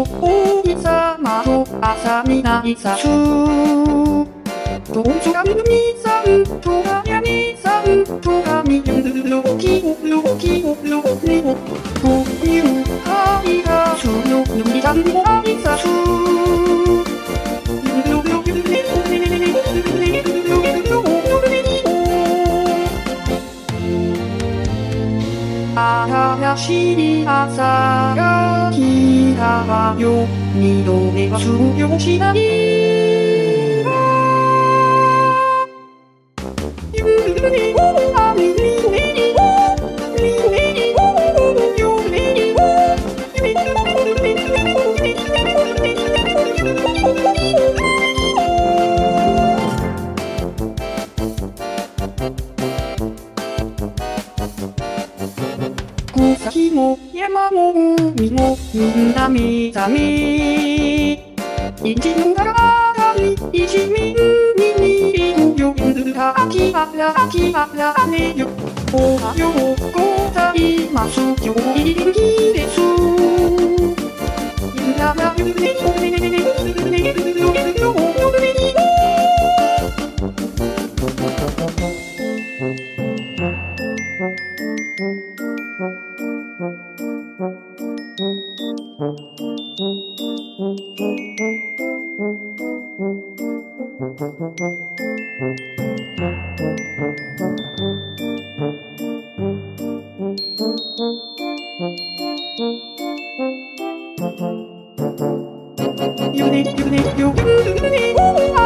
の王子様と朝に泣いたしょどんちょがみぬみさるとがやみさるとがみぬろきおろきおろねおという愛がしょのぬみだんごあいさしょ悲しい朝が来たわよ。二度目は通了しないわ。先も山も海もみ。んな見覚め一んから上かり一民に人魚犬が秋葉原秋葉原ねよ。おはようございます。You need, you need, you.